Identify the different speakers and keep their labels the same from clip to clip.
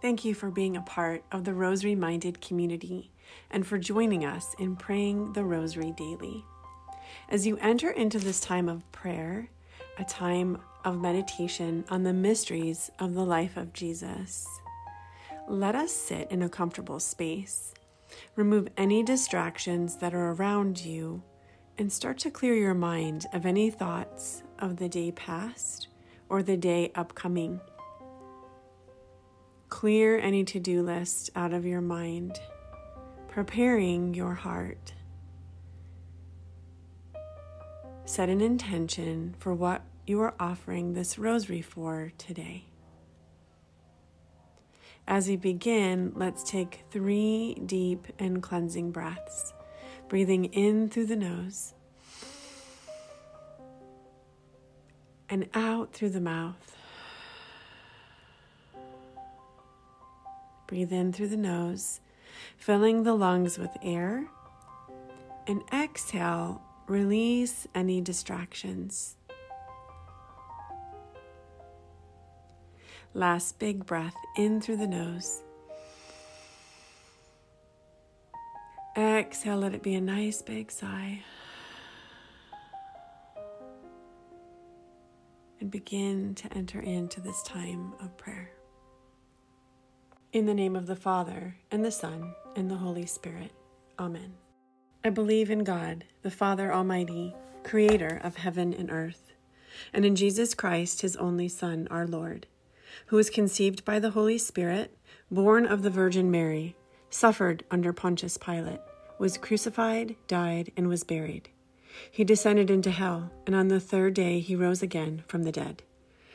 Speaker 1: Thank you for being a part of the Rosary Minded community and for joining us in praying the Rosary daily. As you enter into this time of prayer, a time of meditation on the mysteries of the life of Jesus, let us sit in a comfortable space. Remove any distractions that are around you and start to clear your mind of any thoughts of the day past or the day upcoming. Clear any to do list out of your mind, preparing your heart. Set an intention for what you are offering this rosary for today. As we begin, let's take three deep and cleansing breaths, breathing in through the nose and out through the mouth. Breathe in through the nose, filling the lungs with air, and exhale, release any distractions. Last big breath in through the nose. Exhale, let it be a nice big sigh. And begin to enter into this time of prayer. In the name of the Father, and the Son, and the Holy Spirit. Amen. I believe in God, the Father Almighty, creator of heaven and earth, and in Jesus Christ, his only Son, our Lord who was conceived by the Holy Spirit, born of the Virgin Mary, suffered under Pontius Pilate, was crucified, died, and was buried. He descended into hell, and on the third day he rose again from the dead.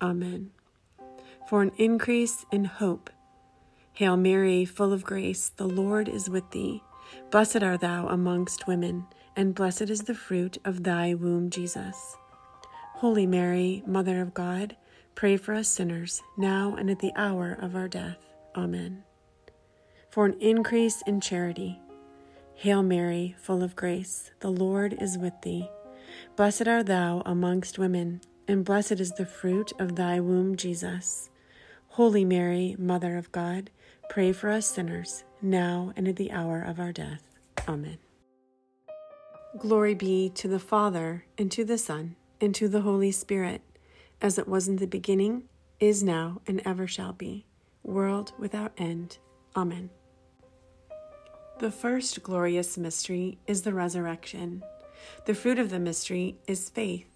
Speaker 1: Amen. For an increase in hope. Hail Mary, full of grace, the Lord is with thee. Blessed art thou amongst women, and blessed is the fruit of thy womb, Jesus. Holy Mary, Mother of God, Pray for us sinners, now and at the hour of our death. Amen. For an increase in charity. Hail Mary, full of grace, the Lord is with thee. Blessed art thou amongst women, and blessed is the fruit of thy womb, Jesus. Holy Mary, Mother of God, pray for us sinners, now and at the hour of our death. Amen. Glory be to the Father, and to the Son, and to the Holy Spirit as it was in the beginning, is now, and ever shall be, world without end. Amen. The first glorious mystery is the resurrection. The fruit of the mystery is faith.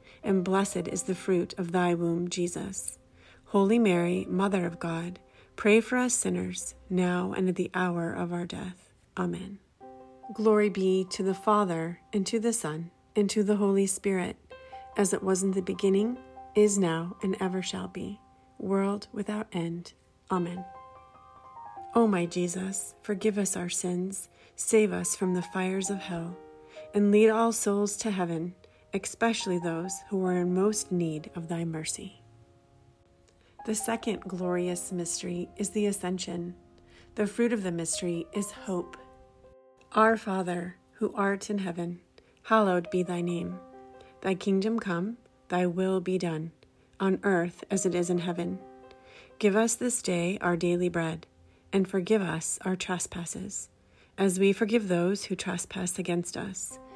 Speaker 1: and blessed is the fruit of thy womb, Jesus. Holy Mary, Mother of God, pray for us sinners, now and at the hour of our death. Amen. Glory be to the Father, and to the Son, and to the Holy Spirit, as it was in the beginning, is now, and ever shall be, world without end. Amen. O my Jesus, forgive us our sins, save us from the fires of hell, and lead all souls to heaven especially those who are in most need of thy mercy. The second glorious mystery is the Ascension. The fruit of the mystery is hope. Our Father, who art in heaven, hallowed be thy name. Thy kingdom come, thy will be done, on earth as it is in heaven. Give us this day our daily bread, and forgive us our trespasses, as we forgive those who trespass against us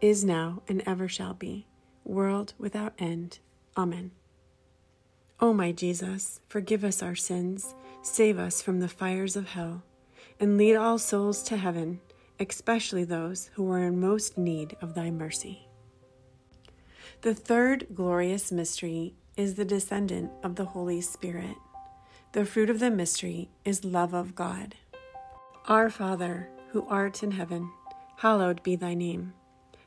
Speaker 1: is now, and ever shall be, world without end. Amen. O my Jesus, forgive us our sins, save us from the fires of hell, and lead all souls to heaven, especially those who are in most need of thy mercy. The third glorious mystery is the Descent of the Holy Spirit. The fruit of the mystery is love of God. Our Father, who art in heaven, hallowed be thy name.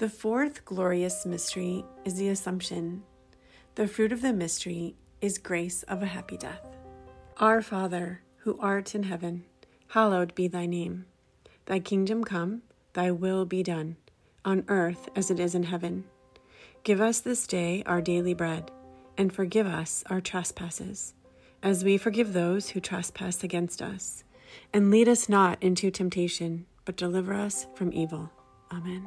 Speaker 1: The fourth glorious mystery is the Assumption. The fruit of the mystery is grace of a happy death. Our Father, who art in heaven, hallowed be thy name. Thy kingdom come, thy will be done, on earth as it is in heaven. Give us this day our daily bread, and forgive us our trespasses, as we forgive those who trespass against us. And lead us not into temptation, but deliver us from evil. Amen.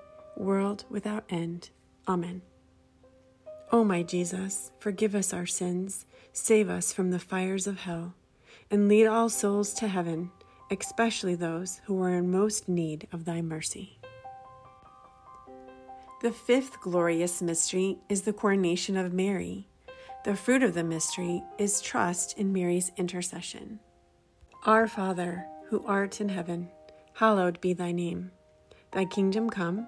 Speaker 1: world without end. Amen. O my Jesus, forgive us our sins, save us from the fires of hell, and lead all souls to heaven, especially those who are in most need of thy mercy. The fifth glorious mystery is the coronation of Mary. The fruit of the mystery is trust in Mary's intercession. Our Father, who art in heaven, hallowed be thy name. Thy kingdom come,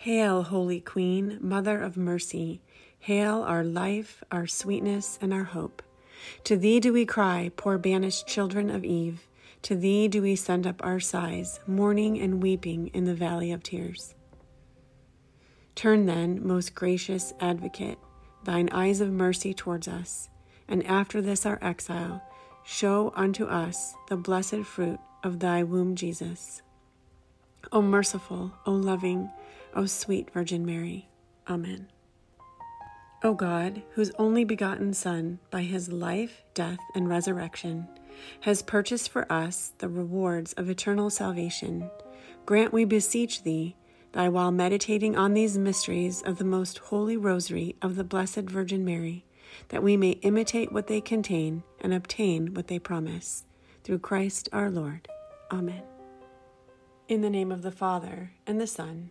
Speaker 1: Hail, Holy Queen, Mother of Mercy. Hail our life, our sweetness, and our hope. To thee do we cry, poor banished children of Eve. To thee do we send up our sighs, mourning and weeping in the valley of tears. Turn then, most gracious advocate, thine eyes of mercy towards us, and after this our exile, show unto us the blessed fruit of thy womb, Jesus. O merciful, O loving, O sweet Virgin Mary. Amen. O God, whose only begotten Son, by his life, death, and resurrection, has purchased for us the rewards of eternal salvation, grant, we beseech thee, that while meditating on these mysteries of the most holy rosary of the Blessed Virgin Mary, that we may imitate what they contain and obtain what they promise. Through Christ our Lord. Amen. In the name of the Father, and the Son,